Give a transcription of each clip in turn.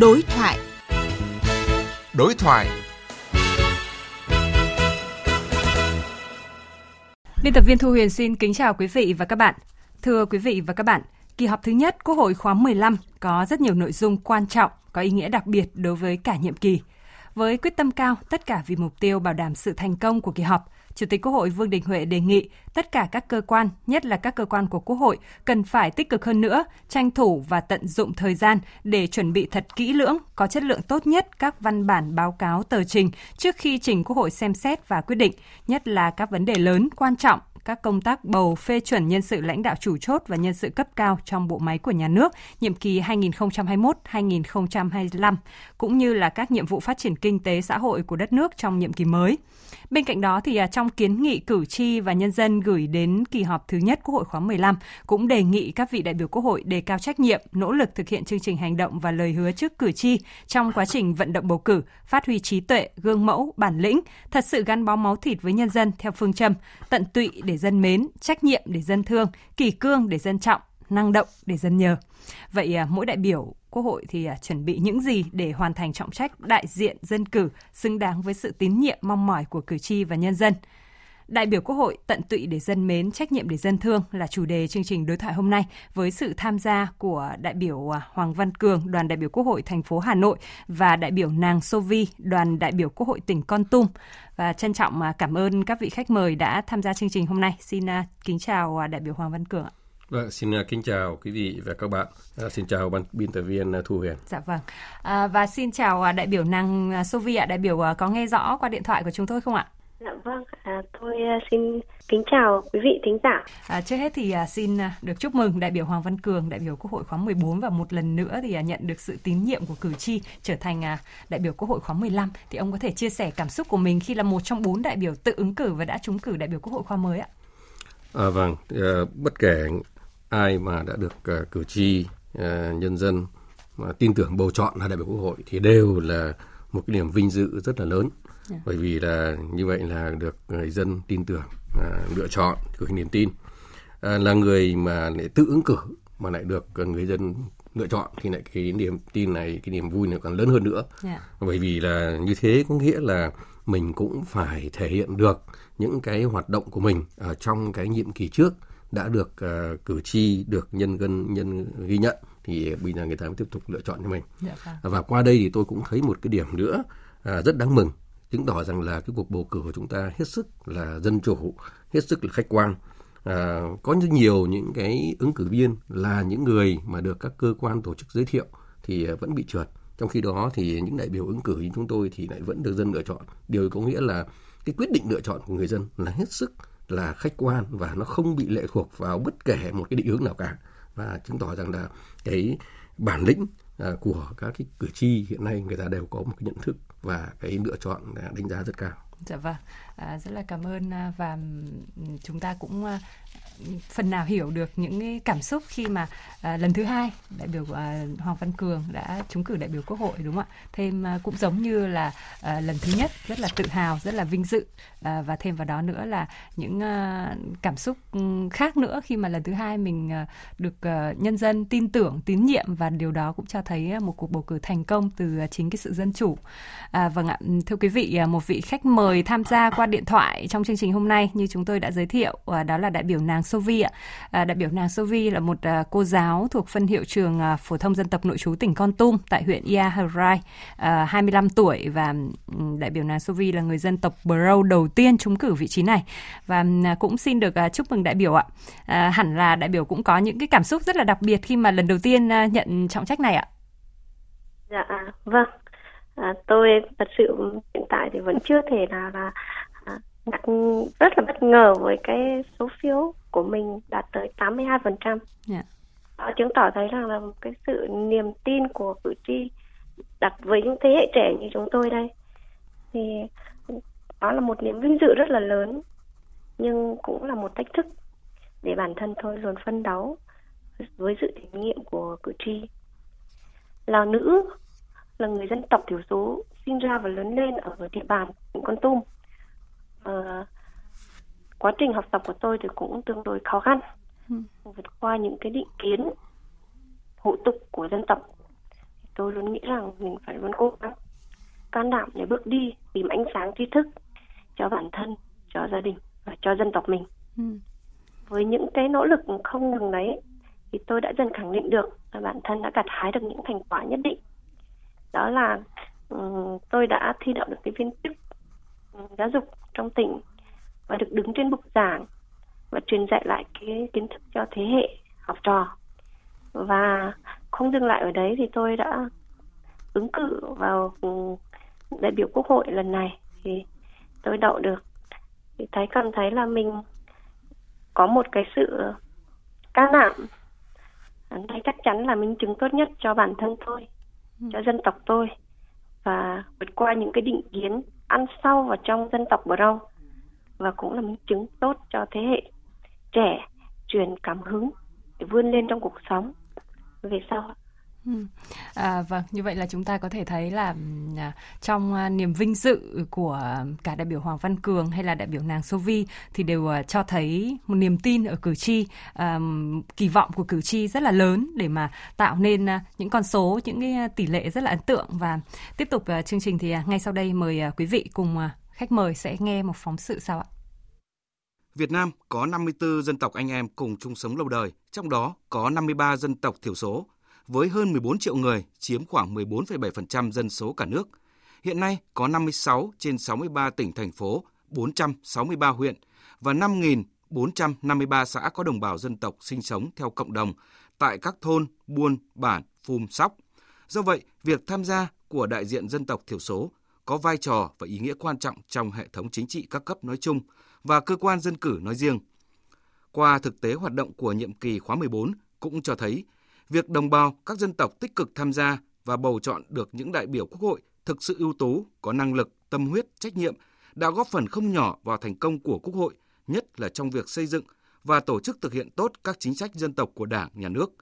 Đối thoại. Đối thoại. Biên tập viên Thu Huyền xin kính chào quý vị và các bạn. Thưa quý vị và các bạn, kỳ họp thứ nhất Quốc hội khóa 15 có rất nhiều nội dung quan trọng, có ý nghĩa đặc biệt đối với cả nhiệm kỳ. Với quyết tâm cao, tất cả vì mục tiêu bảo đảm sự thành công của kỳ họp, Chủ tịch Quốc hội Vương Đình Huệ đề nghị tất cả các cơ quan, nhất là các cơ quan của Quốc hội, cần phải tích cực hơn nữa, tranh thủ và tận dụng thời gian để chuẩn bị thật kỹ lưỡng, có chất lượng tốt nhất các văn bản báo cáo tờ trình trước khi trình Quốc hội xem xét và quyết định, nhất là các vấn đề lớn, quan trọng các công tác bầu phê chuẩn nhân sự lãnh đạo chủ chốt và nhân sự cấp cao trong bộ máy của nhà nước nhiệm kỳ 2021-2025 cũng như là các nhiệm vụ phát triển kinh tế xã hội của đất nước trong nhiệm kỳ mới. Bên cạnh đó thì à, trong kiến nghị cử tri và nhân dân gửi đến kỳ họp thứ nhất Quốc hội khóa 15 cũng đề nghị các vị đại biểu Quốc hội đề cao trách nhiệm, nỗ lực thực hiện chương trình hành động và lời hứa trước cử tri trong quá trình vận động bầu cử, phát huy trí tuệ, gương mẫu, bản lĩnh, thật sự gắn bó máu thịt với nhân dân theo phương châm tận tụy để dân mến, trách nhiệm để dân thương, kỳ cương để dân trọng, năng động để dân nhờ. Vậy à, mỗi đại biểu Quốc hội thì à, chuẩn bị những gì để hoàn thành trọng trách đại diện dân cử xứng đáng với sự tín nhiệm mong mỏi của cử tri và nhân dân. Đại biểu Quốc hội tận tụy để dân mến, trách nhiệm để dân thương là chủ đề chương trình đối thoại hôm nay với sự tham gia của đại biểu à, Hoàng Văn Cường, đoàn đại biểu Quốc hội thành phố Hà Nội và đại biểu Nàng Sovi, đoàn đại biểu Quốc hội tỉnh Con Tum. Và trân trọng cảm ơn các vị khách mời đã tham gia chương trình hôm nay. Xin kính chào đại biểu Hoàng Văn Cường ạ. Vâng, xin kính chào quý vị và các bạn. À, xin chào ban biên tập viên Thu Huyền. Dạ vâng. À, và xin chào đại biểu Năng Sovi ạ. Đại biểu có nghe rõ qua điện thoại của chúng tôi không ạ? Dạ vâng, à, tôi uh, xin kính chào quý vị thính giả. À, trước hết thì uh, xin uh, được chúc mừng đại biểu Hoàng Văn Cường, đại biểu Quốc hội khóa 14 và một lần nữa thì uh, nhận được sự tín nhiệm của cử tri trở thành uh, đại biểu Quốc hội khóa 15. Thì ông có thể chia sẻ cảm xúc của mình khi là một trong bốn đại biểu tự ứng cử và đã trúng cử đại biểu Quốc hội khóa mới ạ? À, vâng, uh, bất kể ai mà đã được uh, cử tri uh, nhân dân mà tin tưởng bầu chọn là đại biểu quốc hội thì đều là một cái niềm vinh dự rất là lớn yeah. Dạ. bởi vì là như vậy là được người dân tin tưởng uh, lựa chọn gửi niềm tin uh, là người mà lại tự ứng cử mà lại được người dân lựa chọn thì lại cái niềm tin này cái niềm vui này còn lớn hơn nữa yeah. Dạ. bởi vì là như thế có nghĩa là mình cũng phải thể hiện được những cái hoạt động của mình ở trong cái nhiệm kỳ trước đã được uh, cử tri được nhân dân nhân ghi nhận thì bây giờ người ta mới tiếp tục lựa chọn cho mình dạ, vâng. và qua đây thì tôi cũng thấy một cái điểm nữa uh, rất đáng mừng chứng tỏ rằng là cái cuộc bầu cử của chúng ta hết sức là dân chủ hết sức là khách quan. À, có rất nhiều những cái ứng cử viên là những người mà được các cơ quan tổ chức giới thiệu thì à, vẫn bị trượt. Trong khi đó thì những đại biểu ứng cử như chúng tôi thì lại vẫn được dân lựa chọn. Điều có nghĩa là cái quyết định lựa chọn của người dân là hết sức là khách quan và nó không bị lệ thuộc vào bất kể một cái định hướng nào cả. Và chứng tỏ rằng là cái bản lĩnh à, của các cái cử tri hiện nay người ta đều có một cái nhận thức và cái lựa chọn đánh giá rất cao. Dạ vâng, à, rất là cảm ơn à, và ừ, chúng ta cũng à, phần nào hiểu được những cái cảm xúc khi mà à, lần thứ hai đại biểu à, Hoàng Văn Cường đã trúng cử đại biểu Quốc hội đúng không ạ? Thêm à, cũng giống như là à, lần thứ nhất rất là tự hào, rất là vinh dự à, và thêm vào đó nữa là những à, cảm xúc ừ, khác nữa khi mà lần thứ hai mình à, được à, nhân dân tin tưởng, tín nhiệm và điều đó cũng cho thấy à, một cuộc bầu cử thành công từ à, chính cái sự dân chủ. À, vâng ạ, thưa quý vị, à, một vị khách mời tham gia qua điện thoại trong chương trình hôm nay như chúng tôi đã giới thiệu à, đó là đại biểu nàng Sovi ạ. À, đại biểu nàng Sovi là một à, cô giáo thuộc phân hiệu trường à, phổ thông dân tộc nội trú tỉnh Con Tum tại huyện Ia Harai, à, 25 tuổi và đại biểu nàng Sovi là người dân tộc Bro đầu tiên trúng cử vị trí này và à, cũng xin được à, chúc mừng đại biểu ạ. À, hẳn là đại biểu cũng có những cái cảm xúc rất là đặc biệt khi mà lần đầu tiên à, nhận trọng trách này ạ. Dạ vâng. À, tôi thật sự hiện tại thì vẫn chưa thể là là rất là bất ngờ với cái số phiếu của mình đạt tới 82%. Yeah. Đó chứng tỏ thấy rằng là cái sự niềm tin của cử tri đặt với những thế hệ trẻ như chúng tôi đây thì đó là một niềm vinh dự rất là lớn nhưng cũng là một thách thức để bản thân tôi luôn phân đấu với sự tín nhiệm của cử tri là nữ là người dân tộc thiểu số sinh ra và lớn lên ở địa bàn tỉnh Con Tum uh, quá trình học tập của tôi thì cũng tương đối khó khăn ừ. vượt qua những cái định kiến hủ tục của dân tộc tôi luôn nghĩ rằng mình phải luôn cố gắng can đảm để bước đi tìm ánh sáng tri thức cho bản thân cho gia đình và cho dân tộc mình ừ. với những cái nỗ lực không ngừng đấy thì tôi đã dần khẳng định được là bản thân đã gặt hái được những thành quả nhất định đó là um, tôi đã thi đậu được cái viên chức giáo dục trong tỉnh và được đứng trên bục giảng và truyền dạy lại cái kiến thức cho thế hệ học trò. Và không dừng lại ở đấy thì tôi đã ứng cử vào đại biểu quốc hội lần này. Thì tôi đậu được. Thì thấy cảm thấy là mình có một cái sự can đảm đây chắc chắn là minh chứng tốt nhất cho bản thân tôi ừ. cho dân tộc tôi và vượt qua những cái định kiến ăn sâu vào trong dân tộc bờ râu và cũng là minh chứng tốt cho thế hệ trẻ truyền cảm hứng để vươn lên trong cuộc sống. Về sau À, vâng, như vậy là chúng ta có thể thấy là à, trong à, niềm vinh dự của cả đại biểu Hoàng Văn Cường hay là đại biểu nàng Sovi thì đều à, cho thấy một niềm tin ở cử tri, à, kỳ vọng của cử tri rất là lớn để mà tạo nên à, những con số, những cái à, tỷ lệ rất là ấn tượng. Và tiếp tục à, chương trình thì à, ngay sau đây mời à, quý vị cùng à, khách mời sẽ nghe một phóng sự sau ạ. Việt Nam có 54 dân tộc anh em cùng chung sống lâu đời, trong đó có 53 dân tộc thiểu số với hơn 14 triệu người, chiếm khoảng 14,7% dân số cả nước. Hiện nay có 56 trên 63 tỉnh thành phố, 463 huyện và 5.453 xã có đồng bào dân tộc sinh sống theo cộng đồng tại các thôn, buôn, bản, phum sóc. Do vậy, việc tham gia của đại diện dân tộc thiểu số có vai trò và ý nghĩa quan trọng trong hệ thống chính trị các cấp nói chung và cơ quan dân cử nói riêng. Qua thực tế hoạt động của nhiệm kỳ khóa 14 cũng cho thấy việc đồng bào các dân tộc tích cực tham gia và bầu chọn được những đại biểu quốc hội thực sự ưu tú, có năng lực, tâm huyết, trách nhiệm đã góp phần không nhỏ vào thành công của Quốc hội, nhất là trong việc xây dựng và tổ chức thực hiện tốt các chính sách dân tộc của Đảng, Nhà nước.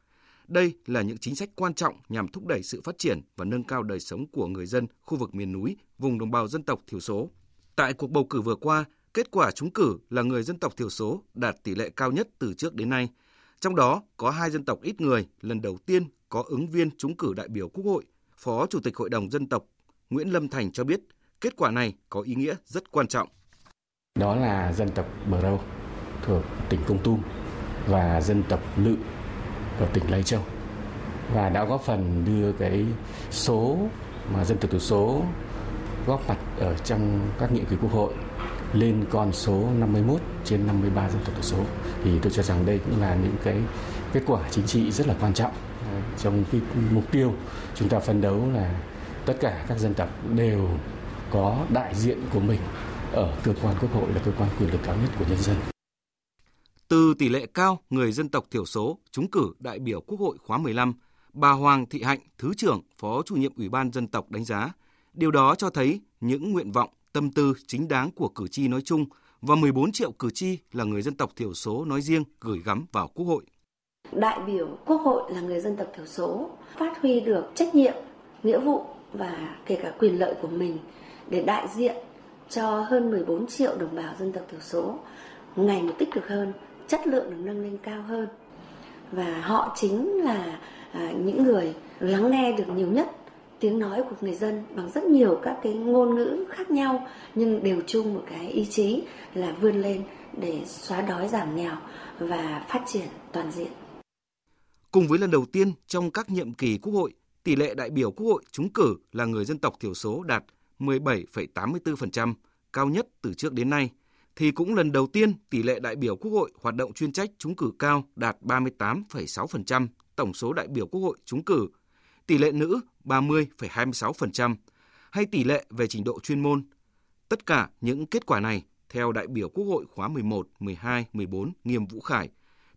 Đây là những chính sách quan trọng nhằm thúc đẩy sự phát triển và nâng cao đời sống của người dân khu vực miền núi, vùng đồng bào dân tộc thiểu số. Tại cuộc bầu cử vừa qua, kết quả trúng cử là người dân tộc thiểu số đạt tỷ lệ cao nhất từ trước đến nay – trong đó, có hai dân tộc ít người, lần đầu tiên có ứng viên trúng cử đại biểu Quốc hội. Phó Chủ tịch Hội đồng Dân tộc Nguyễn Lâm Thành cho biết, kết quả này có ý nghĩa rất quan trọng. Đó là dân tộc Bờ Râu thuộc tỉnh Công Tum và dân tộc Lự ở tỉnh Lai Châu và đã góp phần đưa cái số mà dân tộc thiểu số góp mặt ở trong các nhiệm kỳ quốc hội lên con số 51 trên 53 dân tộc thiểu số thì tôi cho rằng đây cũng là những cái kết quả chính trị rất là quan trọng trong cái mục tiêu chúng ta phấn đấu là tất cả các dân tộc đều có đại diện của mình ở cơ quan quốc hội là cơ quan quyền lực cao nhất của nhân dân. Từ tỷ lệ cao người dân tộc thiểu số trúng cử đại biểu Quốc hội khóa 15, bà Hoàng Thị Hạnh, Thứ trưởng, Phó chủ nhiệm Ủy ban dân tộc đánh giá, điều đó cho thấy những nguyện vọng, tâm tư chính đáng của cử tri nói chung và 14 triệu cử tri là người dân tộc thiểu số nói riêng gửi gắm vào Quốc hội. Đại biểu Quốc hội là người dân tộc thiểu số phát huy được trách nhiệm, nghĩa vụ và kể cả quyền lợi của mình để đại diện cho hơn 14 triệu đồng bào dân tộc thiểu số ngày một tích cực hơn, chất lượng được nâng lên cao hơn. Và họ chính là à, những người lắng nghe được nhiều nhất tiếng nói của người dân bằng rất nhiều các cái ngôn ngữ khác nhau nhưng đều chung một cái ý chí là vươn lên để xóa đói giảm nghèo và phát triển toàn diện. Cùng với lần đầu tiên trong các nhiệm kỳ Quốc hội, tỷ lệ đại biểu Quốc hội trúng cử là người dân tộc thiểu số đạt 17,84%, cao nhất từ trước đến nay, thì cũng lần đầu tiên tỷ lệ đại biểu Quốc hội hoạt động chuyên trách trúng cử cao đạt 38,6% tổng số đại biểu Quốc hội trúng cử tỷ lệ nữ 30,26% hay tỷ lệ về trình độ chuyên môn. Tất cả những kết quả này theo đại biểu Quốc hội khóa 11, 12, 14 Nghiêm Vũ Khải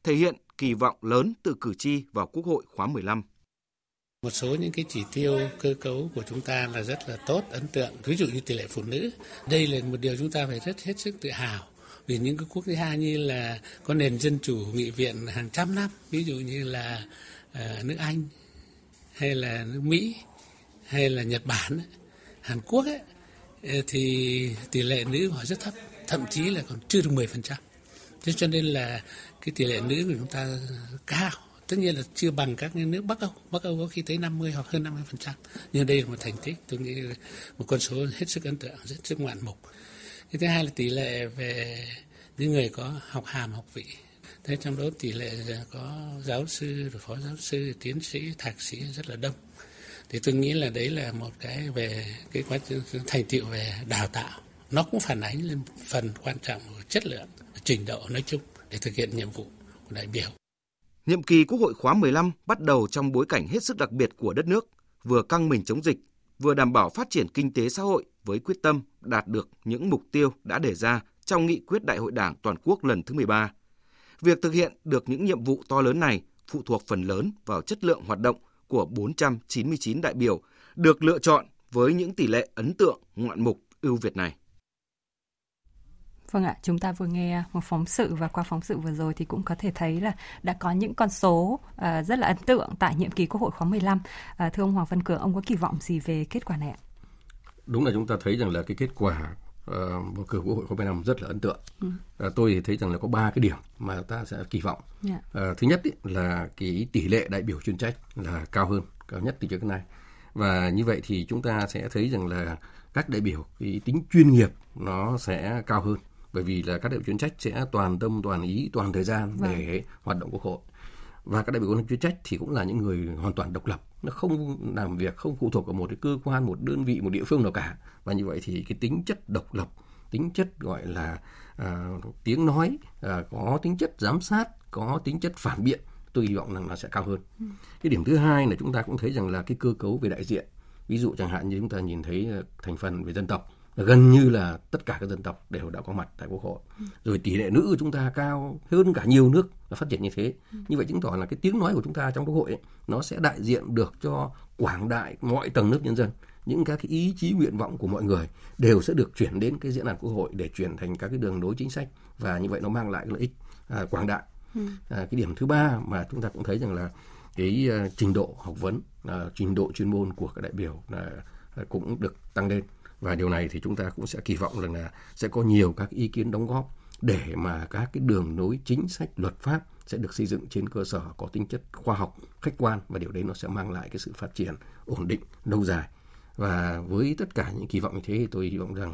thể hiện kỳ vọng lớn từ cử tri vào Quốc hội khóa 15. Một số những cái chỉ tiêu cơ cấu của chúng ta là rất là tốt, ấn tượng. Ví dụ như tỷ lệ phụ nữ. Đây là một điều chúng ta phải rất hết sức tự hào. Vì những cái quốc gia như là có nền dân chủ nghị viện hàng trăm năm, ví dụ như là uh, nước Anh, hay là nước Mỹ hay là Nhật Bản Hàn Quốc ấy, ờ, thì tỷ lệ nữ họ rất thấp thậm chí là còn chưa được 10% thế cho nên là cái tỷ lệ nữ của chúng ta cao. Tất nhiên là chưa bằng các nước Bắc Âu. Bắc Âu có khi tới 50 hoặc hơn 50 phần trăm. Nhưng đây là một thành tích tôi nghĩ là một con số hết sức ấn tượng rất sức ngoạn mục. Cái thứ hai là tỷ lệ về những người có học hàm học vị thế trong đó tỷ lệ có giáo sư rồi phó giáo sư tiến sĩ thạc sĩ rất là đông. Thì tôi nghĩ là đấy là một cái về cái quá trình thành tựu về đào tạo. Nó cũng phản ánh lên phần quan trọng của chất lượng trình độ nói chung để thực hiện nhiệm vụ của đại biểu. Nhiệm kỳ Quốc hội khóa 15 bắt đầu trong bối cảnh hết sức đặc biệt của đất nước, vừa căng mình chống dịch, vừa đảm bảo phát triển kinh tế xã hội với quyết tâm đạt được những mục tiêu đã đề ra trong nghị quyết Đại hội Đảng toàn quốc lần thứ 13. Việc thực hiện được những nhiệm vụ to lớn này phụ thuộc phần lớn vào chất lượng hoạt động của 499 đại biểu được lựa chọn với những tỷ lệ ấn tượng ngoạn mục ưu việt này. Vâng ạ, chúng ta vừa nghe một phóng sự và qua phóng sự vừa rồi thì cũng có thể thấy là đã có những con số uh, rất là ấn tượng tại nhiệm kỳ Quốc hội khóa 15. Uh, thưa ông Hoàng Văn Cường, ông có kỳ vọng gì về kết quả này ạ? Đúng là chúng ta thấy rằng là cái kết quả bầu cử Quốc hội khóa 15 rất là ấn tượng. Ừ. Uh, tôi thì thấy rằng là có ba cái điểm mà ta sẽ kỳ vọng. Yeah. Dạ. Uh, thứ nhất ý, là cái tỷ lệ đại biểu chuyên trách là cao hơn, cao nhất từ trước đến nay. Và như vậy thì chúng ta sẽ thấy rằng là các đại biểu cái tính chuyên nghiệp nó sẽ cao hơn bởi vì là các đại biểu chuyên trách sẽ toàn tâm toàn ý toàn thời gian vâng. để hoạt động quốc hội và các đại biểu chuyên trách thì cũng là những người hoàn toàn độc lập nó không làm việc không phụ thuộc vào một cái cơ quan một đơn vị một địa phương nào cả. Và như vậy thì cái tính chất độc lập tính chất gọi là à, tiếng nói à, có tính chất giám sát có tính chất phản biện tôi hy vọng rằng nó sẽ cao hơn. Cái điểm thứ hai là chúng ta cũng thấy rằng là cái cơ cấu về đại diện. Ví dụ chẳng hạn như chúng ta nhìn thấy à, thành phần về dân tộc gần như là tất cả các dân tộc đều đã có mặt tại quốc hội. Rồi tỷ lệ nữ của chúng ta cao hơn cả nhiều nước phát triển như thế. Như vậy chứng tỏ là cái tiếng nói của chúng ta trong quốc hội ấy, nó sẽ đại diện được cho quảng đại mọi tầng lớp nhân dân. Những các cái ý chí nguyện vọng của mọi người đều sẽ được chuyển đến cái diễn đàn quốc hội để chuyển thành các cái đường lối chính sách. Và như vậy nó mang lại lợi ích à, quảng đại. À, cái điểm thứ ba mà chúng ta cũng thấy rằng là cái uh, trình độ học vấn uh, trình độ chuyên môn của các đại biểu uh, cũng được tăng lên và điều này thì chúng ta cũng sẽ kỳ vọng rằng là sẽ có nhiều các ý kiến đóng góp để mà các cái đường nối chính sách luật pháp sẽ được xây dựng trên cơ sở có tính chất khoa học khách quan và điều đấy nó sẽ mang lại cái sự phát triển ổn định lâu dài và với tất cả những kỳ vọng như thế thì tôi hy vọng rằng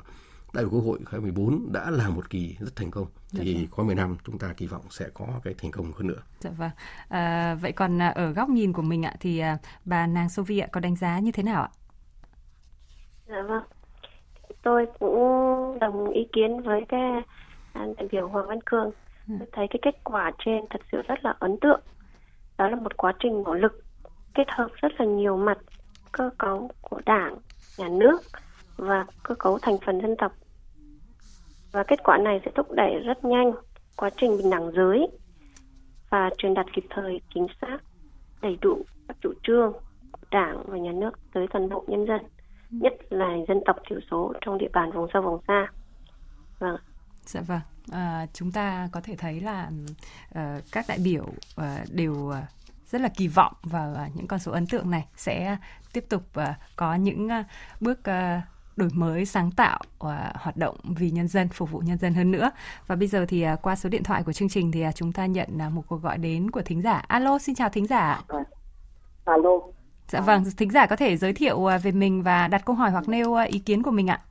Đại biểu Quốc hội khóa 14 đã là một kỳ rất thành công. Thì dạ khóa 10 năm chúng ta kỳ vọng sẽ có cái thành công hơn nữa. Dạ vâng. À, vậy còn à, ở góc nhìn của mình ạ thì à, bà nàng Sophie ạ có đánh giá như thế nào ạ? Dạ vâng tôi cũng đồng ý kiến với cái à, đại biểu Hoàng Văn Cường. Ừ. Tôi thấy cái kết quả trên thật sự rất là ấn tượng. Đó là một quá trình nỗ lực kết hợp rất là nhiều mặt cơ cấu của đảng, nhà nước và cơ cấu thành phần dân tộc. Và kết quả này sẽ thúc đẩy rất nhanh quá trình bình đẳng giới và truyền đạt kịp thời, chính xác, đầy đủ các chủ trương của đảng và nhà nước tới toàn bộ nhân dân nhất là dân tộc thiểu số trong địa bàn vùng sâu vùng xa. Vâng. Dạ vâng. À, chúng ta có thể thấy là uh, các đại biểu uh, đều uh, rất là kỳ vọng vào uh, những con số ấn tượng này sẽ tiếp tục uh, có những uh, bước uh, đổi mới sáng tạo uh, hoạt động vì nhân dân phục vụ nhân dân hơn nữa và bây giờ thì uh, qua số điện thoại của chương trình thì uh, chúng ta nhận uh, một cuộc gọi đến của thính giả alo xin chào thính giả alo Dạ vâng, thính giả có thể giới thiệu à, về mình và đặt câu hỏi hoặc nêu à, ý kiến của mình ạ.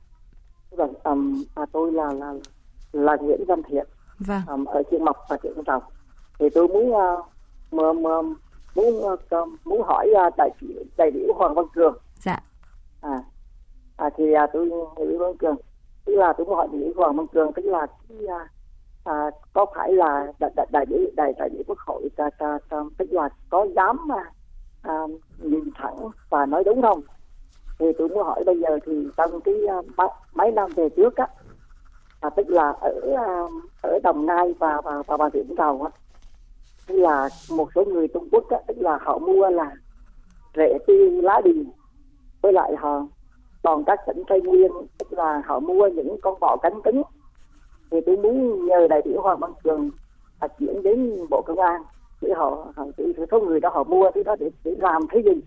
Vâng, um, à, tôi là là là Nguyễn Văn Thiện. Vâng. Um, ở Chiên Mộc và Triệu Trồng. Thì tôi muốn uh, muốn muốn uh, muốn hỏi uh, đại đại biểu Hoàng Văn Cường. Dạ. À, à thì uh, tôi Nguyễn Văn Cường, tức là tôi muốn hỏi đại biểu Hoàng Văn Cường tức là cái, uh, à, có phải là đại đại đại biểu đại đại biểu quốc hội ta, ta, ta, tức là có dám mà à, nhìn thẳng và nói đúng không? Thì tôi muốn hỏi bây giờ thì trong cái uh, mấy năm về trước á à, tức là ở uh, ở đồng nai và và và bà rịa vũng tàu á tức là một số người trung quốc á tức là họ mua là rễ tiêu lá điền với lại họ còn các tỉnh tây nguyên tức là họ mua những con bò cánh cứng. Thì tôi muốn nhờ đại biểu hoàng văn cường à, chuyển đến bộ công an để họ, để số người đó họ mua cái đó để để làm thế gì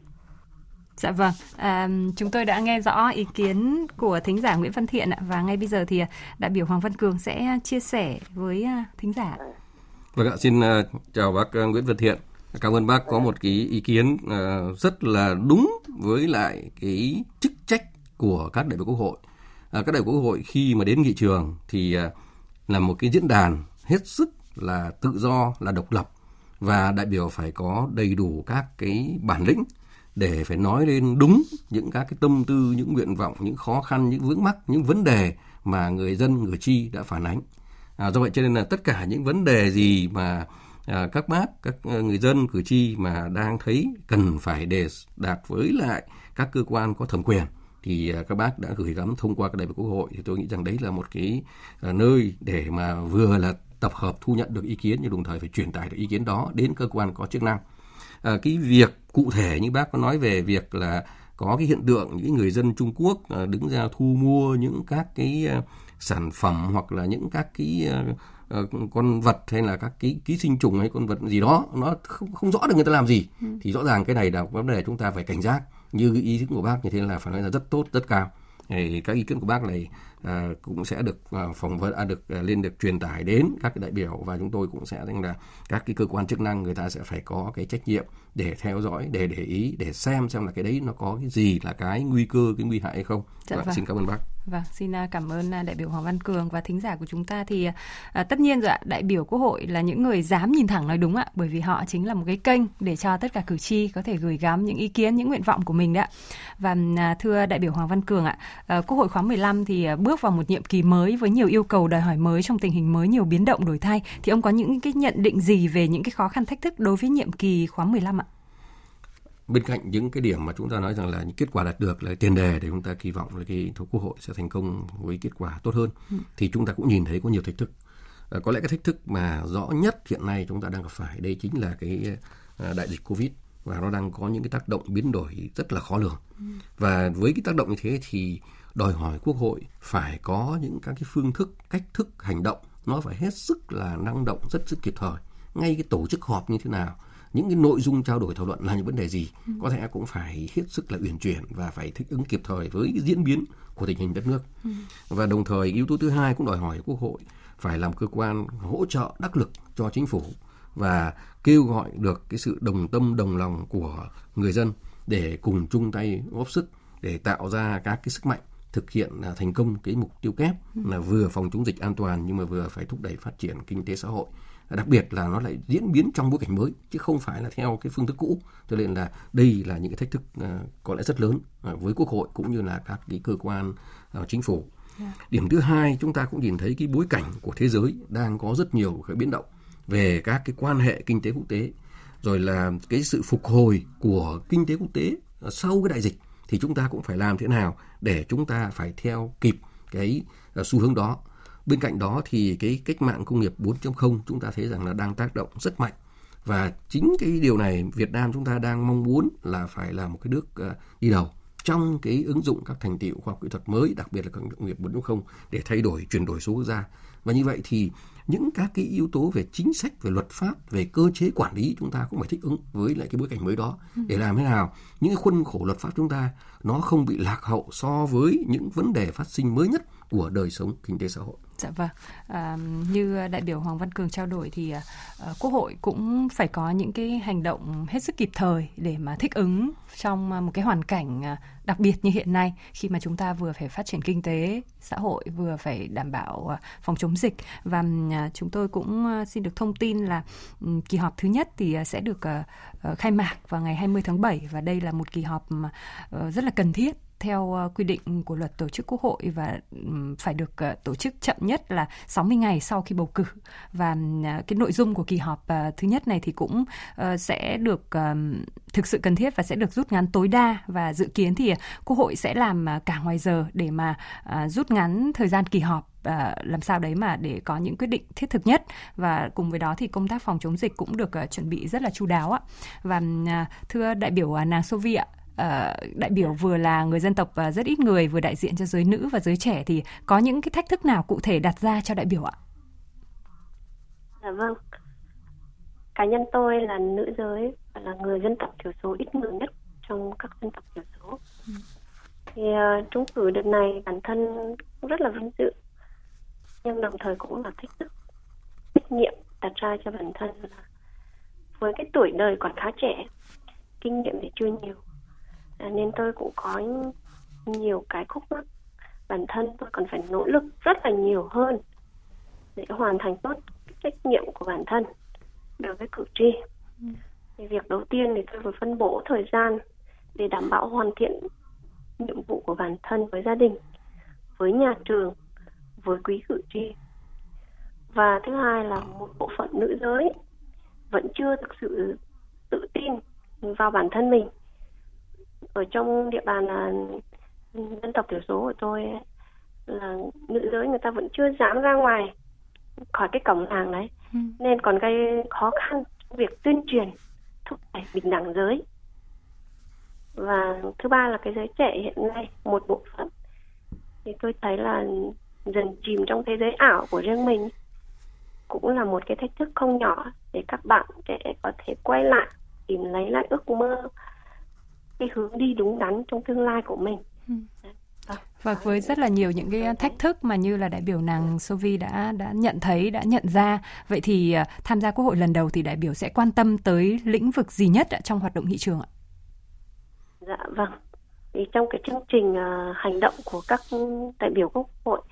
Dạ vâng, à, chúng tôi đã nghe rõ ý kiến của thính giả Nguyễn Văn Thiện ạ và ngay bây giờ thì à, đại biểu Hoàng Văn Cường sẽ chia sẻ với à, thính giả. Vâng ạ, xin uh, chào bác Nguyễn Văn Thiện. Cảm ơn bác có một cái ý kiến rất là đúng với lại cái chức trách của các đại biểu quốc hội. Các đại biểu quốc hội khi mà đến nghị trường thì là một cái diễn đàn hết sức là tự do, là độc lập và đại biểu phải có đầy đủ các cái bản lĩnh để phải nói lên đúng những các cái tâm tư, những nguyện vọng, những khó khăn, những vướng mắc, những vấn đề mà người dân, người chi đã phản ánh. À, do vậy cho nên là tất cả những vấn đề gì mà à, các bác, các ờ, người dân, cử tri mà đang thấy cần phải đề đạt với lại các cơ quan có thẩm quyền thì à, các bác đã gửi gắm thông qua các đại biểu quốc hội thì tôi nghĩ rằng đấy là một cái à, nơi để mà vừa là tập hợp thu nhận được ý kiến nhưng đồng thời phải truyền tải được ý kiến đó đến cơ quan có chức năng. À, cái việc cụ thể như bác có nói về việc là có cái hiện tượng những người dân Trung Quốc đứng ra thu mua những các cái sản phẩm hoặc là những các cái uh, con vật hay là các cái ký sinh trùng hay con vật gì đó nó không, không rõ được người ta làm gì ừ. thì rõ ràng cái này là vấn đề chúng ta phải cảnh giác như ý kiến của bác như thế là phải nói là rất tốt rất cao thì các ý kiến của bác này à, cũng sẽ được à, phỏng vấn à, được à, lên được truyền tải đến các cái đại biểu và chúng tôi cũng sẽ rằng là các cái cơ quan chức năng người ta sẽ phải có cái trách nhiệm để theo dõi để để ý để xem xem là cái đấy nó có cái gì là cái nguy cơ cái nguy hại hay không. Dạ vâng, xin cảm ơn bác. Vâng, xin à, cảm ơn à, đại biểu Hoàng Văn Cường và thính giả của chúng ta thì à, tất nhiên rồi ạ, đại biểu Quốc hội là những người dám nhìn thẳng nói đúng ạ, bởi vì họ chính là một cái kênh để cho tất cả cử tri có thể gửi gắm những ý kiến, những nguyện vọng của mình đấy ạ. Và à, thưa đại biểu Hoàng Văn Cường ạ, à, Quốc hội khóa 15 thì à, bước vào một nhiệm kỳ mới với nhiều yêu cầu đòi hỏi mới trong tình hình mới, nhiều biến động đổi thay thì ông có những cái nhận định gì về những cái khó khăn thách thức đối với nhiệm kỳ khóa 15 ạ? Bên cạnh những cái điểm mà chúng ta nói rằng là những kết quả đạt được là tiền đề để chúng ta kỳ vọng là cái quốc hội sẽ thành công với kết quả tốt hơn ừ. thì chúng ta cũng nhìn thấy có nhiều thách thức à, có lẽ cái thách thức mà rõ nhất hiện nay chúng ta đang gặp phải đây chính là cái à, đại dịch covid và nó đang có những cái tác động biến đổi rất là khó lường ừ. và với cái tác động như thế thì đòi hỏi quốc hội phải có những các cái phương thức cách thức hành động nó phải hết sức là năng động rất sức kịp thời ngay cái tổ chức họp như thế nào những cái nội dung trao đổi thảo luận là những vấn đề gì ừ. có thể cũng phải hết sức là uyển chuyển và phải thích ứng kịp thời với cái diễn biến của tình hình đất nước ừ. và đồng thời yếu tố thứ hai cũng đòi hỏi quốc hội phải làm cơ quan hỗ trợ đắc lực cho chính phủ và kêu gọi được cái sự đồng tâm đồng lòng của người dân để cùng chung tay góp sức để tạo ra các cái sức mạnh thực hiện thành công cái mục tiêu kép ừ. là vừa phòng chống dịch an toàn nhưng mà vừa phải thúc đẩy phát triển kinh tế xã hội đặc biệt là nó lại diễn biến trong bối cảnh mới chứ không phải là theo cái phương thức cũ cho nên là đây là những cái thách thức uh, có lẽ rất lớn uh, với quốc hội cũng như là các cái cơ quan uh, chính phủ. Dạ. điểm thứ hai chúng ta cũng nhìn thấy cái bối cảnh của thế giới đang có rất nhiều cái biến động về các cái quan hệ kinh tế quốc tế rồi là cái sự phục hồi của kinh tế quốc tế sau cái đại dịch thì chúng ta cũng phải làm thế nào để chúng ta phải theo kịp cái xu hướng đó Bên cạnh đó thì cái cách mạng công nghiệp 4.0 chúng ta thấy rằng là đang tác động rất mạnh và chính cái điều này Việt Nam chúng ta đang mong muốn là phải là một cái nước uh, đi đầu trong cái ứng dụng các thành tiệu khoa học kỹ thuật mới, đặc biệt là công nghiệp 4.0 để thay đổi chuyển đổi số quốc gia. Và như vậy thì những các cái yếu tố về chính sách, về luật pháp, về cơ chế quản lý chúng ta cũng phải thích ứng với lại cái bối cảnh mới đó ừ. để làm thế nào những cái khuôn khổ luật pháp chúng ta nó không bị lạc hậu so với những vấn đề phát sinh mới nhất của đời sống kinh tế xã hội. Dạ vâng, à, như đại biểu Hoàng Văn Cường trao đổi thì à, à Quốc hội cũng phải có những cái hành động hết sức kịp thời để mà thích ứng trong à, một cái hoàn cảnh à, đặc biệt như hiện nay khi mà chúng ta vừa phải phát triển kinh tế xã hội vừa phải đảm bảo phòng chống dịch và chúng tôi cũng xin được thông tin là ừ, kỳ họp thứ nhất thì sẽ được khai mạc vào ngày 20 tháng 7 và đây là một kỳ họp ờ, rất là cần thiết theo ờ, quy định của luật tổ chức quốc hội và phải được ờ, tổ chức chậm nhất là 60 ngày sau khi bầu cử. Và ờ, cái nội dung của kỳ họp thứ nhất này thì cũng sẽ được thực sự cần thiết và sẽ được rút ngắn tối đa. Và dự kiến thì quốc hội sẽ làm cả ngoài giờ để mà rút ngắn thời gian kỳ họp làm sao đấy mà để có những quyết định thiết thực nhất. Và cùng với đó thì công tác phòng chống dịch cũng được chuẩn bị rất là chu đáo ạ. Và thưa đại biểu nàng Sovi ạ uh, đại biểu vừa là người dân tộc và rất ít người vừa đại diện cho giới nữ và giới trẻ thì có những cái thách thức nào cụ thể đặt ra cho đại biểu ạ? Dạ vâng. Cá nhân tôi là nữ giới và là người dân tộc thiểu số ít người nhất trong các dân tộc thiểu số. Ừ. Thì uh, trúng cử đợt này bản thân cũng rất là vinh dự nhưng đồng thời cũng là thách thức trách nhiệm đặt ra cho bản thân là với cái tuổi đời còn khá trẻ kinh nghiệm thì chưa nhiều à, nên tôi cũng có nhiều cái khúc mắc. Bản thân tôi còn phải nỗ lực rất là nhiều hơn để hoàn thành tốt trách nhiệm của bản thân đối với cử tri. Ừ. thì việc đầu tiên thì tôi phải phân bổ thời gian để đảm bảo hoàn thiện nhiệm vụ của bản thân với gia đình với nhà trường với quý cử tri. Và thứ hai là một bộ phận nữ giới vẫn chưa thực sự tự tin vào bản thân mình ở trong địa bàn là dân tộc thiểu số của tôi là nữ giới người ta vẫn chưa dám ra ngoài khỏi cái cổng làng đấy. Ừ. nên còn gây khó khăn trong việc tuyên truyền thúc đẩy bình đẳng giới. Và thứ ba là cái giới trẻ hiện nay một bộ phận. Thì tôi thấy là dần chìm trong thế giới ảo của riêng mình. Cũng là một cái thách thức không nhỏ để các bạn trẻ có thể quay lại tìm lấy lại ước mơ cái hướng đi đúng đắn trong tương lai của mình. Ừ. Và với rất là nhiều những cái thách thức mà như là đại biểu nàng Sovi đã đã nhận thấy, đã nhận ra. Vậy thì à, tham gia quốc hội lần đầu thì đại biểu sẽ quan tâm tới lĩnh vực gì nhất trong hoạt động nghị trường ạ? Dạ vâng. Thì trong cái chương trình uh, hành động của các đại biểu quốc hội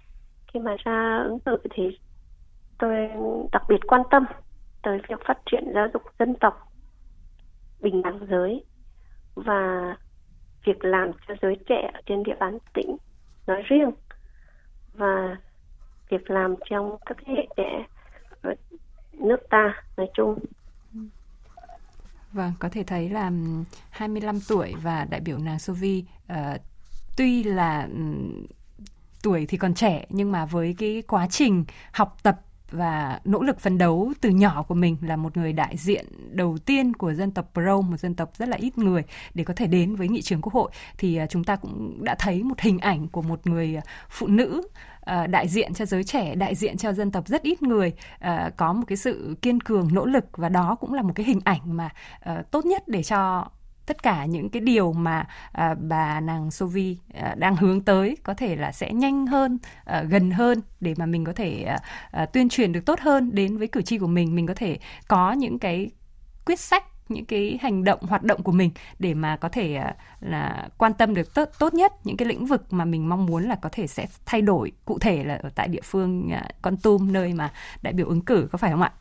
khi mà ra ứng cử thì tôi đặc biệt quan tâm tới việc phát triển giáo dục dân tộc bình đẳng giới và việc làm cho giới trẻ ở trên địa bàn tỉnh nói riêng và việc làm trong các thế hệ trẻ ở nước ta nói chung. Vâng, có thể thấy là 25 tuổi và đại biểu nàng Sovi uh, ờ, tuy là um, tuổi thì còn trẻ nhưng mà với cái quá trình học tập và nỗ lực phấn đấu từ nhỏ của mình là một người đại diện đầu tiên của dân tộc Pro, một dân tộc rất là ít người để có thể đến với nghị trường quốc hội. Thì à, chúng ta cũng đã thấy một hình ảnh của một người à, phụ nữ à, đại diện cho giới trẻ, đại diện cho dân tộc rất ít người có một cái sự kiên cường, nỗ lực và đó cũng là một cái hình ảnh mà tốt nhất để cho tất cả những cái điều mà à, bà nàng Sovi à, đang hướng tới có thể là sẽ nhanh hơn, à, gần hơn để mà mình có thể à, à, tuyên truyền được tốt hơn đến với cử tri của mình, mình có thể có những cái quyết sách những cái hành động hoạt động của mình để mà có thể à, là quan tâm được tốt tốt nhất những cái lĩnh vực mà mình mong muốn là có thể sẽ thay đổi cụ thể là ở tại địa phương à, Con Tum nơi mà đại biểu ứng cử có phải không ạ?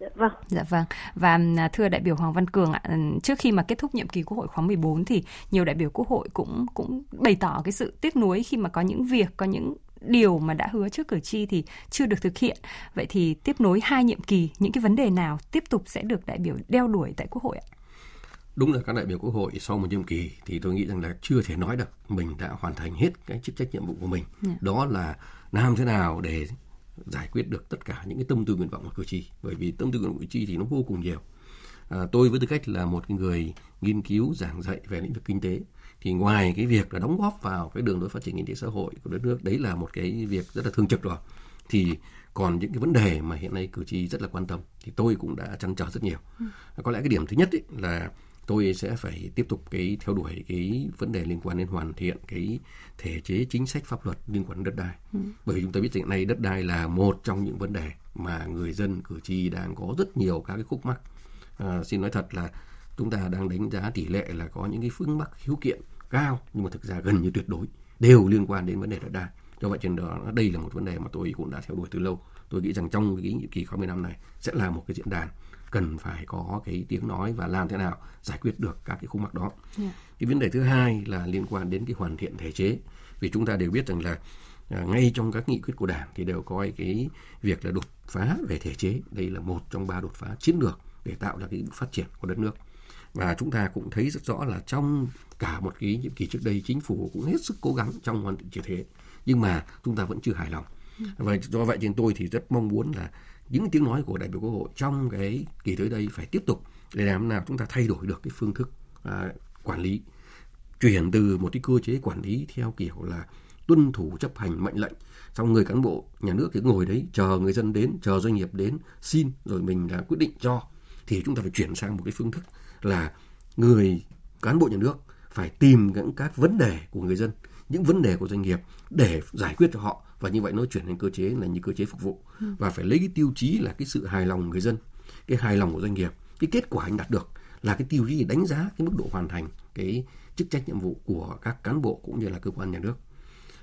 Dạ vâng. Dạ vâng. Và à, thưa đại biểu Hoàng Văn Cường ạ, trước khi mà kết thúc nhiệm kỳ Quốc hội khóa 14 thì nhiều đại biểu Quốc hội cũng cũng bày tỏ cái sự tiếc nuối khi mà có những việc, có những điều mà đã hứa trước cử tri thì chưa được thực hiện. Vậy thì tiếp nối hai nhiệm kỳ, những cái vấn đề nào tiếp tục sẽ được đại biểu đeo đuổi tại Quốc hội ạ? Đúng là các đại biểu Quốc hội sau một nhiệm kỳ thì tôi nghĩ rằng là chưa thể nói được mình đã hoàn thành hết cái chức trách nhiệm vụ của mình. Yeah. Dạ. Đó là làm thế nào để giải quyết được tất cả những cái tâm tư nguyện vọng của cử tri. Bởi vì tâm tư nguyện vọng của cử tri thì nó vô cùng nhiều. À, tôi với tư cách là một người nghiên cứu giảng dạy về lĩnh vực kinh tế thì ngoài cái việc là đóng góp vào cái đường lối phát triển kinh tế xã hội của đất nước đấy là một cái việc rất là thường trực rồi thì còn những cái vấn đề mà hiện nay cử tri rất là quan tâm thì tôi cũng đã chăn trở rất nhiều. Ừ. có lẽ cái điểm thứ nhất ấy là tôi sẽ phải tiếp tục cái theo đuổi cái vấn đề liên quan đến hoàn thiện cái thể chế chính sách pháp luật liên quan đến đất đai. Ừ. bởi vì chúng ta biết hiện nay đất đai là một trong những vấn đề mà người dân cử tri đang có rất nhiều các cái khúc mắc. À, xin nói thật là chúng ta đang đánh giá tỷ lệ là có những cái phương mắc khiếu kiện cao nhưng mà thực ra gần như tuyệt đối đều liên quan đến vấn đề đất đai. Do vậy trên đó đây là một vấn đề mà tôi cũng đã theo đuổi từ lâu. Tôi nghĩ rằng trong cái nhiệm kỳ khóa 10 năm này sẽ là một cái diễn đàn cần phải có cái tiếng nói và làm thế nào giải quyết được các cái khúc mắc đó. Yeah. Dạ. Cái vấn đề thứ hai là liên quan đến cái hoàn thiện thể chế. Vì chúng ta đều biết rằng là à, ngay trong các nghị quyết của Đảng thì đều có cái việc là đột phá về thể chế. Đây là một trong ba đột phá chiến lược để tạo ra cái phát triển của đất nước. Và chúng ta cũng thấy rất rõ là trong cả một cái nhiệm kỳ trước đây chính phủ cũng hết sức cố gắng trong hoàn thiện thể chế nhưng mà chúng ta vẫn chưa hài lòng. Dạ. Và do vậy trên tôi thì rất mong muốn là những tiếng nói của đại biểu quốc hội trong cái kỳ tới đây phải tiếp tục để làm nào chúng ta thay đổi được cái phương thức à, quản lý. Chuyển từ một cái cơ chế quản lý theo kiểu là tuân thủ chấp hành mệnh lệnh xong người cán bộ nhà nước thì ngồi đấy chờ người dân đến chờ doanh nghiệp đến xin rồi mình là quyết định cho. Thì chúng ta phải chuyển sang một cái phương thức là người cán bộ nhà nước phải tìm những các vấn đề của người dân những vấn đề của doanh nghiệp để giải quyết cho họ và như vậy nó chuyển thành cơ chế là như cơ chế phục vụ. Ừ. và phải lấy cái tiêu chí là cái sự hài lòng người dân cái hài lòng của doanh nghiệp cái kết quả anh đạt được là cái tiêu chí đánh giá cái mức độ hoàn thành cái chức trách nhiệm vụ của các cán bộ cũng như là cơ quan nhà nước.